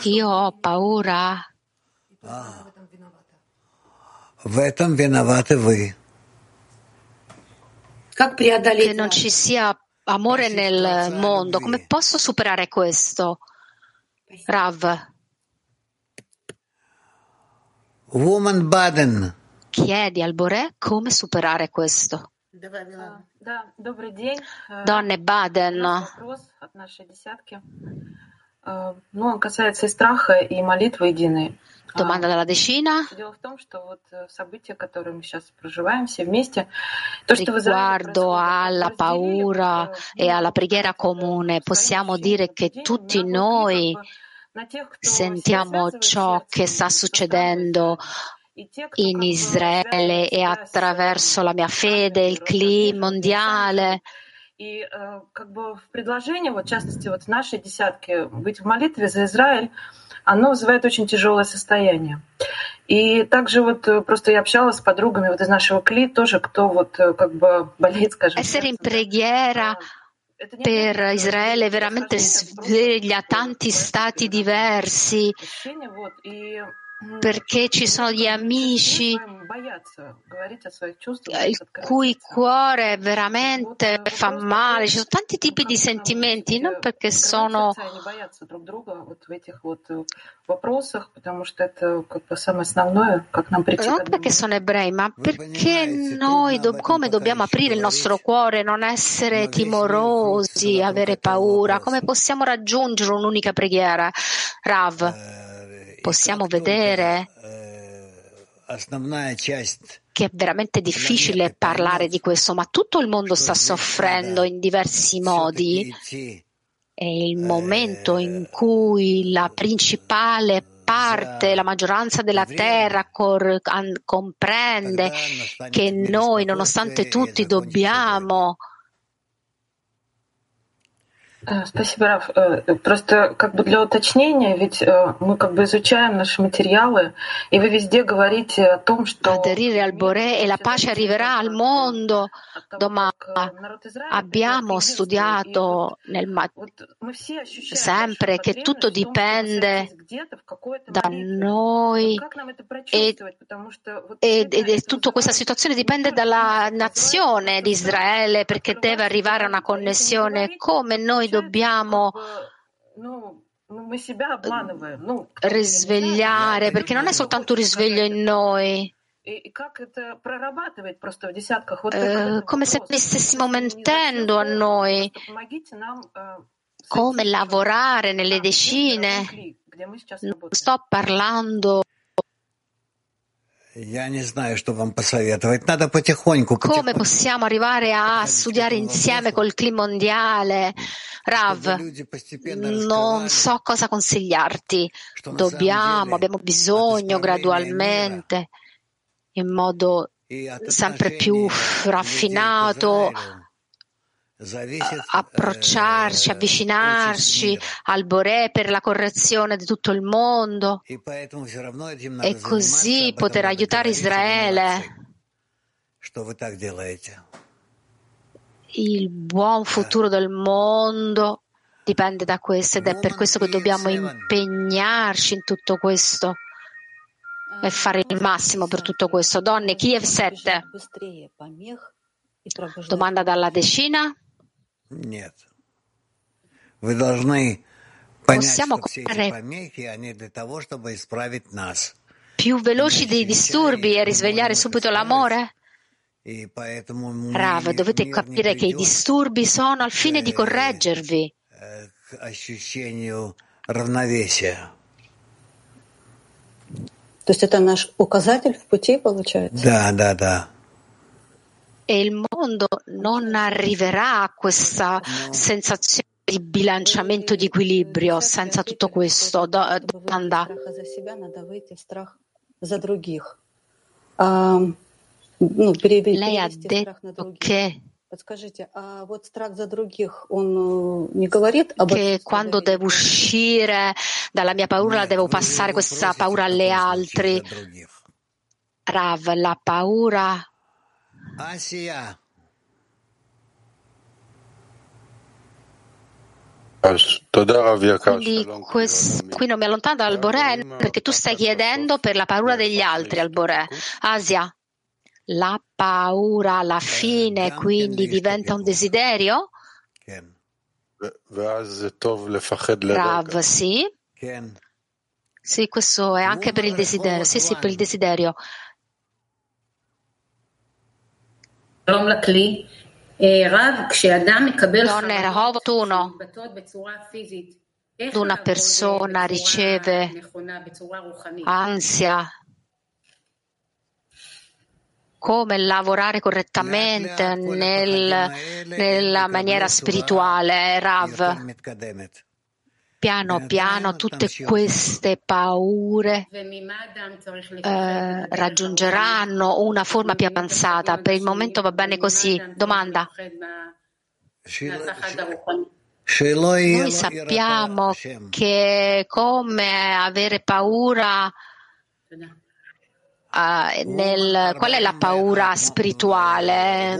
Speaker 1: Io ho paura. Che non ci sia amore nel mondo. Come posso superare questo? Rav.
Speaker 2: Woman Baden.
Speaker 1: Chiedi al Boré come superare questo. Donne Baden.
Speaker 15: Ну, он касается и страха, и молитвы единой.
Speaker 1: Domanda dalla decina. Riguardo alla paura e alla preghiera comune, possiamo dire che tutti noi sentiamo ciò che sta succedendo in Israele e attraverso la mia fede, il clima mondiale.
Speaker 15: И как бы в предложении, вот в частности, вот в нашей десятке быть в молитве за Израиль, оно вызывает очень тяжелое состояние. И также вот просто я общалась с подругами вот из нашего КЛИ тоже, кто вот как бы болеет, скажем.
Speaker 1: Per Israele veramente sveglia tanti stati diversi. Perché ci sono gli amici il cui cuore veramente fa male, ci sono tanti tipi di sentimenti, non perché sono non perché sono ebrei, ma perché noi do, come dobbiamo aprire il nostro cuore, non essere timorosi, avere paura, come possiamo raggiungere un'unica preghiera? Rav, possiamo vedere che è veramente difficile parlare di questo, ma tutto il mondo sta soffrendo in diversi modi. È il momento in cui la principale parte, la maggioranza della terra comprende che noi, nonostante tutti, dobbiamo
Speaker 15: Спасибо, Раф. Просто как бы для уточнения, ведь мы как бы изучаем наши материалы, и вы везде говорите о том, что...
Speaker 1: Aderire al Bore e la pace arriverà al mondo. Domani abbiamo studiato nel ma- sempre che tutto dipende da noi e, e, e tutta questa situazione dipende dalla nazione di Israele perché deve arrivare a una connessione come noi dobbiamo risvegliare, perché non è soltanto un risveglio in noi. Eh, come se ne stessimo mentendo a noi, come lavorare nelle decine. Non sto parlando come possiamo arrivare a studiare insieme col clima mondiale? Rav, non so cosa consigliarti. Dobbiamo, abbiamo bisogno gradualmente, in modo sempre più raffinato, approcciarci, avvicinarci al Boré per la correzione di tutto il mondo e così poter aiutare Israele. Il buon futuro del mondo dipende da questo ed è per questo che dobbiamo impegnarci in tutto questo e fare il massimo per tutto questo. Donne, Kiev 7. Domanda dalla decina. Possiamo correre più veloci dei disturbi e risvegliare subito l'amore? Rav, dovete capire che i disturbi sono al fine di correggervi.
Speaker 14: То есть это наш указатель в пути, получается?
Speaker 2: Да, да, да
Speaker 1: e il mondo non arriverà a questa sensazione di bilanciamento di equilibrio senza tutto questo. Do- domanda. Lei ha detto che che quando devo uscire dalla mia paura devo passare questa paura alle altre. Rav, la paura
Speaker 2: Asia.
Speaker 1: Quindi questo, qui non mi allontano dal Boré perché tu stai chiedendo per la paura degli altri al Boré. Asia, la paura alla fine quindi diventa un desiderio? Rav, sì. Sì, questo è anche per il desiderio. Sì, sì, per il desiderio.
Speaker 16: Non
Speaker 1: è opportuno una persona riceve ansia. Come lavorare correttamente nel, nella maniera spirituale, eh, Rav piano piano tutte queste paure eh, raggiungeranno una forma più avanzata. Per il momento va bene così. Domanda. Noi sappiamo che come avere paura Uh, nel, qual è la paura spirituale?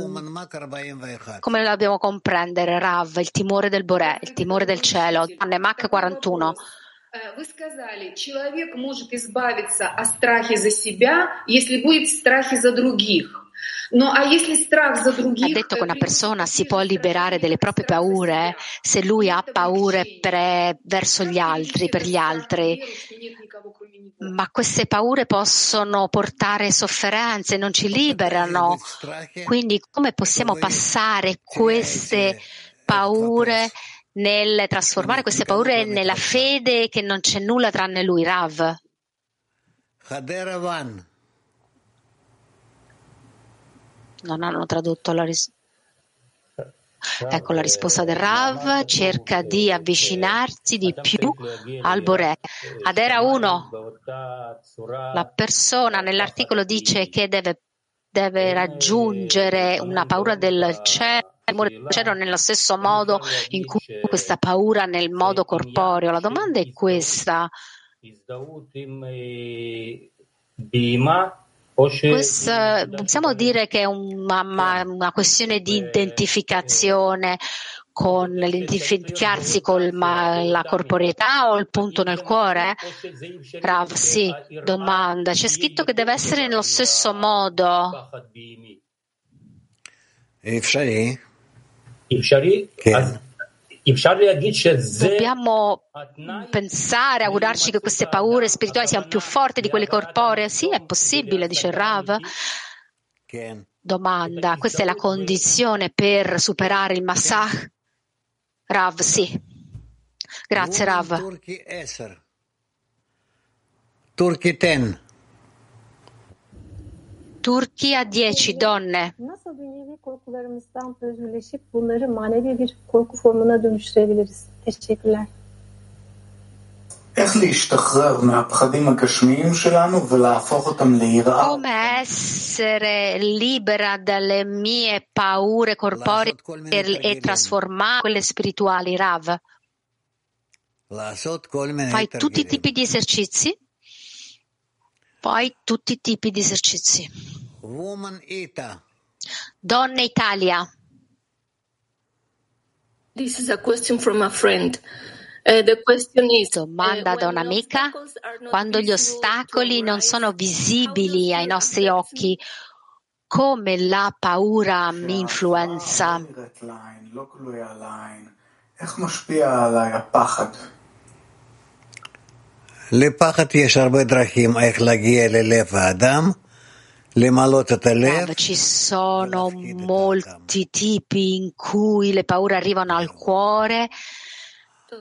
Speaker 1: Come la dobbiamo comprendere, Rav? Il timore del Boré, il timore del cielo. Anne Mach 41.
Speaker 14: Вы сказали, человек может избавиться от страха за себя, если будет в страхе за других.
Speaker 1: Ha detto che una persona si può liberare delle proprie paure se lui ha paure per, verso gli altri, per gli altri. Ma queste paure possono portare sofferenze, non ci liberano. Quindi come possiamo passare queste paure Nel trasformare queste paure nella fede che non c'è nulla tranne lui, Rav? non hanno tradotto la risposta. Ecco la risposta del Rav, cerca di avvicinarsi di più al Boré. Adera 1, la persona nell'articolo dice che deve, deve raggiungere una paura del cielo cielo nello stesso modo in cui questa paura nel modo corporeo. La domanda è questa. Questa, possiamo dire che è una, una questione di identificazione con l'identificarsi con la corporeità o il punto nel cuore? Rav, sì, domanda. C'è scritto che deve essere nello stesso modo. Dobbiamo pensare, augurarci che queste paure spirituali siano più forti di quelle corporee? Sì, è possibile, dice Rav. Domanda, questa è la condizione per superare il massacro? Rav, sì. Grazie, Rav.
Speaker 2: Turchi 10.
Speaker 1: Turchia 10 donne. Come essere libera dalle mie paure corporee e trasformare quelle spirituali, Rav? Fai tutti i tipi di esercizi? Poi tutti i tipi di esercizi. Donne Italia.
Speaker 16: This is a question from a friend. Uh, the question is,
Speaker 1: Domanda da un'amica. Quando gli ostacoli non sono visibili ai nostri occhi, come la paura mi influenza? Ci sono molti tipi in cui le paure arrivano al cuore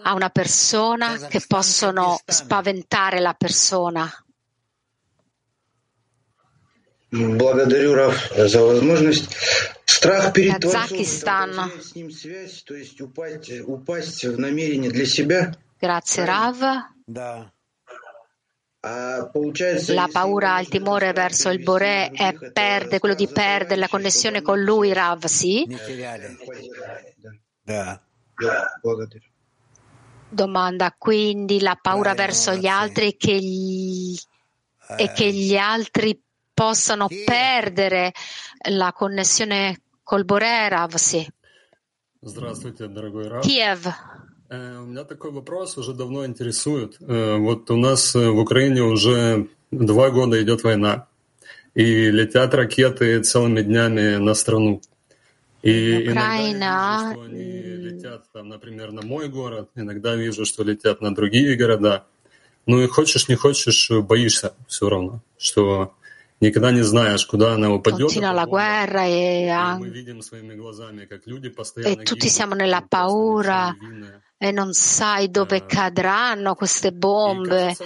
Speaker 1: a una persona che possono spaventare la persona.
Speaker 17: Благодарю, Раф, за возможность. Страх перед
Speaker 1: Казахстан.
Speaker 17: с ним связь, то есть упасть, упасть в намерение для себя.
Speaker 1: Grazie, Rav.
Speaker 2: Да.
Speaker 1: La paura, il timore verso il Boré è perde, quello di perdere la connessione con lui, Rav, sì? Domanda, quindi la paura verso gli altri che gli, e che gli altri possano perdere la connessione col Boré, Rav, sì. Kiev.
Speaker 18: У меня такой вопрос уже давно интересует. Вот у нас в Украине уже два года идет война, и летят ракеты целыми днями на страну. И иногда вижу, что они летят, там, например, на мой город, иногда вижу, что летят на другие города. Ну и хочешь, не хочешь, боишься все равно, что
Speaker 1: continua la guerra e, e tutti siamo nella paura e non sai dove cadranno queste bombe.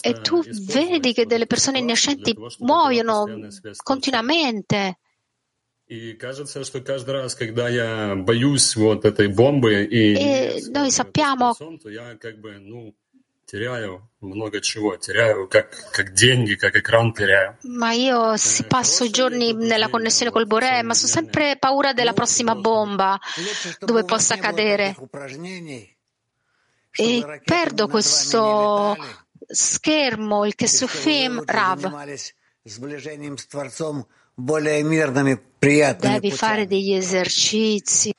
Speaker 1: E tu vedi che delle persone innocenti muoiono continuamente. E noi sappiamo
Speaker 18: то я как бы, ну, теряю много чего, теряю как, как деньги, как экран теряю.
Speaker 1: Ma io si passo i giorni nella connessione col Boré, ma sono sempre paura della prossima bomba, dove possa cadere. E perdo questo schermo, il che Kesufim Rav. Devi fare degli esercizi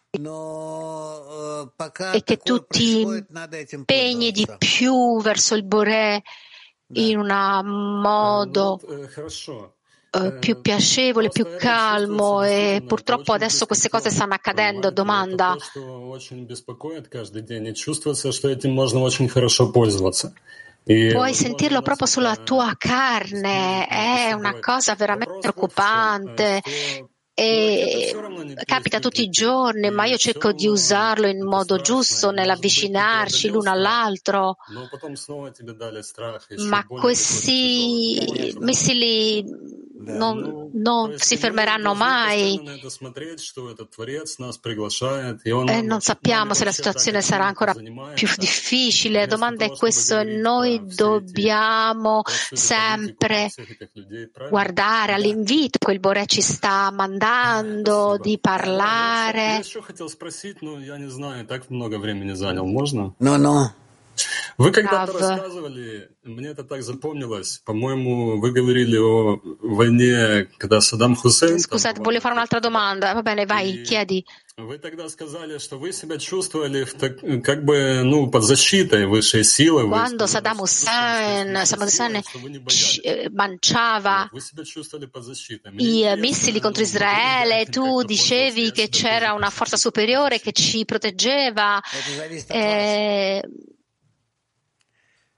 Speaker 1: e che tu ti impegni di più verso il Boré in un modo più piacevole, più calmo e purtroppo adesso queste cose stanno accadendo. Domanda. Puoi sentirlo proprio sulla tua carne, è una cosa veramente preoccupante e capita tutti i giorni, ma io cerco di usarlo in modo giusto nell'avvicinarci l'uno all'altro. Ma questi missili non, non, si fermeranno mai e non sappiamo se la situazione sarà ancora più difficile. La domanda è questa, noi dobbiamo sempre guardare all'invito che il Bore ci sta mandando di parlare.
Speaker 2: No, no.
Speaker 18: Вы когда-то рассказывали, мне это так запомнилось, по-моему, вы говорили о войне, когда Саддам Хусейн...
Speaker 1: Scusate, voglio fare un'altra domanda. Va bene, vai, chiedi.
Speaker 18: Вы тогда сказали, что вы себя чувствовали в так, как бы, ну, под защитой высшей силы.
Speaker 1: Quando Saddam Hussein, Saddam Hussein lanciava i missili contro Israele, tu dicevi che c'era una forza superiore che ci proteggeva. Eh,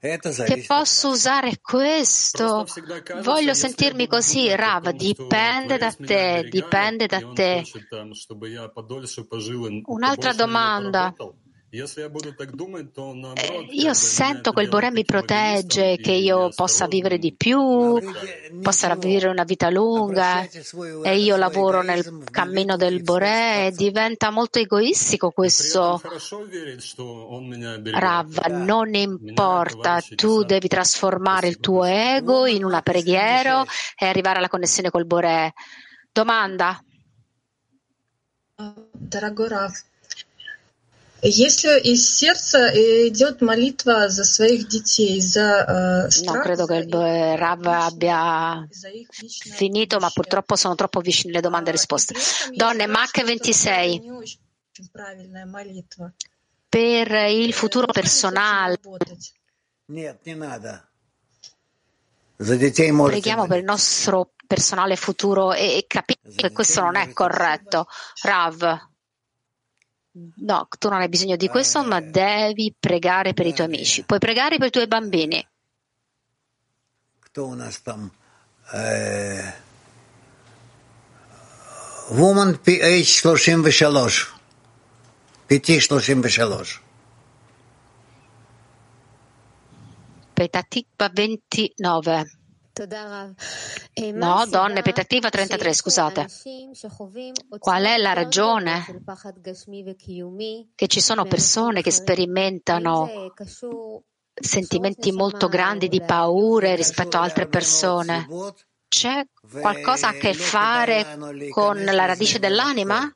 Speaker 1: che posso usare questo. Voglio sentirmi così, Rav, dipende da te, dipende da te. Un'altra domanda. Э, io sento che il Borè mi protegge, che io possa vivere di più, possa vivere una vita lunga e io lavoro nel cammino del Borè e diventa molto egoistico questo. Rav, non importa, tu devi trasformare il tuo ego in una preghiera e arrivare alla connessione col Borè. Domanda.
Speaker 3: Dragoraf, Если из сердца идет молитва за своих детей, за э,
Speaker 1: Non credo che il Rav abbia finito, ma purtroppo sono troppo vicine le domande e risposte. Donne, Mach 26. Per il futuro personale. Preghiamo per il nostro personale futuro e, e capite che questo non è corretto. Rav. No, tu non hai bisogno di questo, ma devi pregare per i tuoi amici. Puoi pregare per i tuoi bambini.
Speaker 2: Woman PH 33. PT 33.
Speaker 1: Petatikva 29. No, donne, petativa 33, scusate. Qual è la ragione che ci sono persone che sperimentano sentimenti molto grandi di paure rispetto a altre persone? C'è qualcosa a che fare con la radice dell'anima?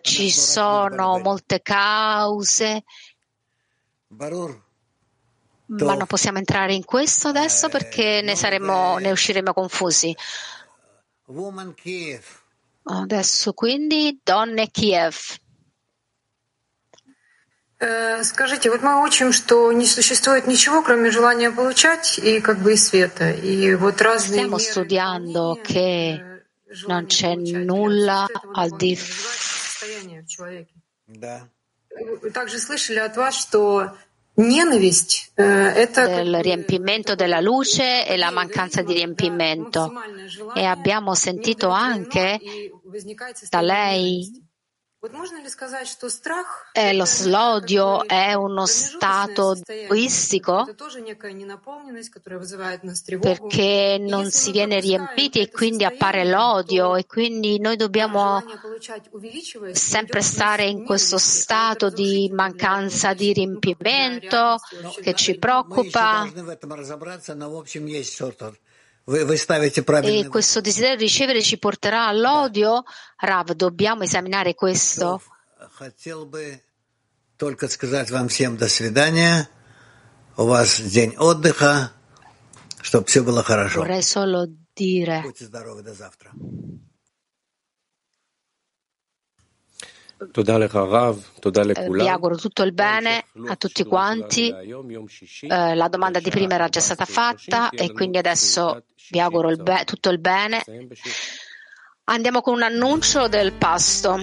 Speaker 1: Ci sono molte cause ma non possiamo entrare in questo adesso perché ne, saremo, ne usciremo confusi. Adesso quindi donne Kiev.
Speaker 15: Скажите, вот мы учим, что не существует ничего, кроме желания получать и как бы и света. И вот разные
Speaker 1: Stiamo studiando che non c'è nulla al di
Speaker 15: Также слышали от вас, что del
Speaker 1: riempimento della luce e la mancanza di riempimento. E abbiamo sentito anche da lei e lo slodio è uno stato egoistico perché non si viene riempiti e quindi appare l'odio e quindi noi dobbiamo sempre stare in questo stato di mancanza di riempimento che ci preoccupa. E questo desiderio di ricevere ci porterà all'odio? Rav, dobbiamo esaminare questo? Vorrei solo dire
Speaker 19: vi auguro tutto il bene a tutti quanti. Eh, la domanda di prima era già stata fatta e quindi adesso vi auguro il be- tutto il bene. Andiamo con un annuncio del pasto.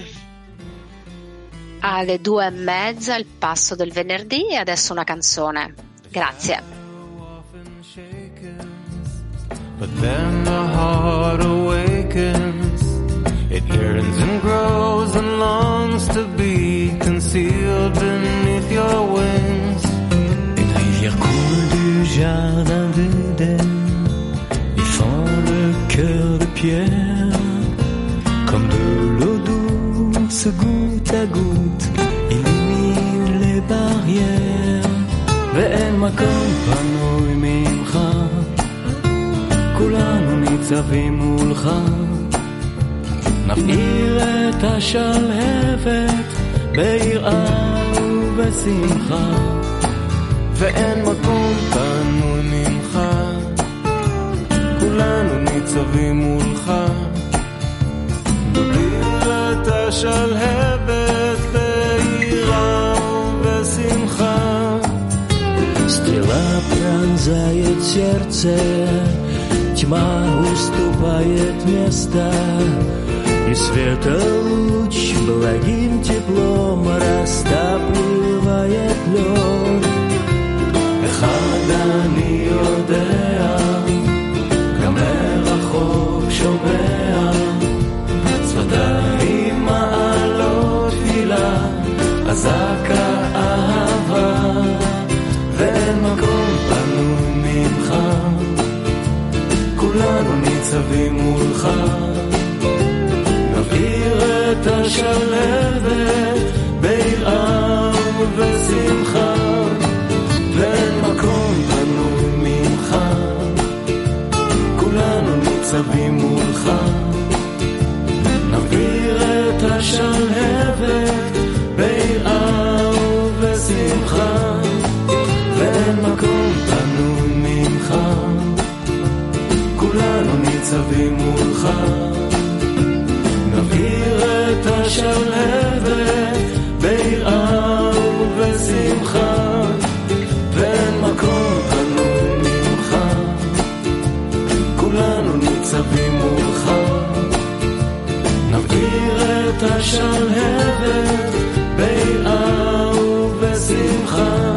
Speaker 19: Alle due e mezza il pasto del venerdì e adesso una canzone. Grazie. But then the heart awakens, it yearns and grows and longs to be concealed beneath your wings. Une rivière coule du jardin d'Éden et fend le cœur de pierre comme de l'eau douce goutte à goutte illumine les barrières. ואין מקום פנוי ממך כולנו ניצבים מולך, נבעיר את השלהבת ביראה ובשמחה, ואין מקום פנוי ממך, כולנו ניצבים מולך, נבעיר את השלהבת ביראה ובשמחה. Стрела пронзает сердце Тьма уступает место, и света луч благим теплом растапливает лед. אחד אני יודע, גם מרחוק שומע, צפתיים מעלות תפילה, אזעקה אהבה, ואין מקום פנוי ממך. כולנו ניצבים מולך, נבעיר כולנו ניצבים מולך, נבעיר את השלהבת ביראה ובשמחה, ואין מקום פנוי ממך. כולנו ניצבים מולך, שלהבת ביראה ובשמחה השלהבת ביראה ובשמחה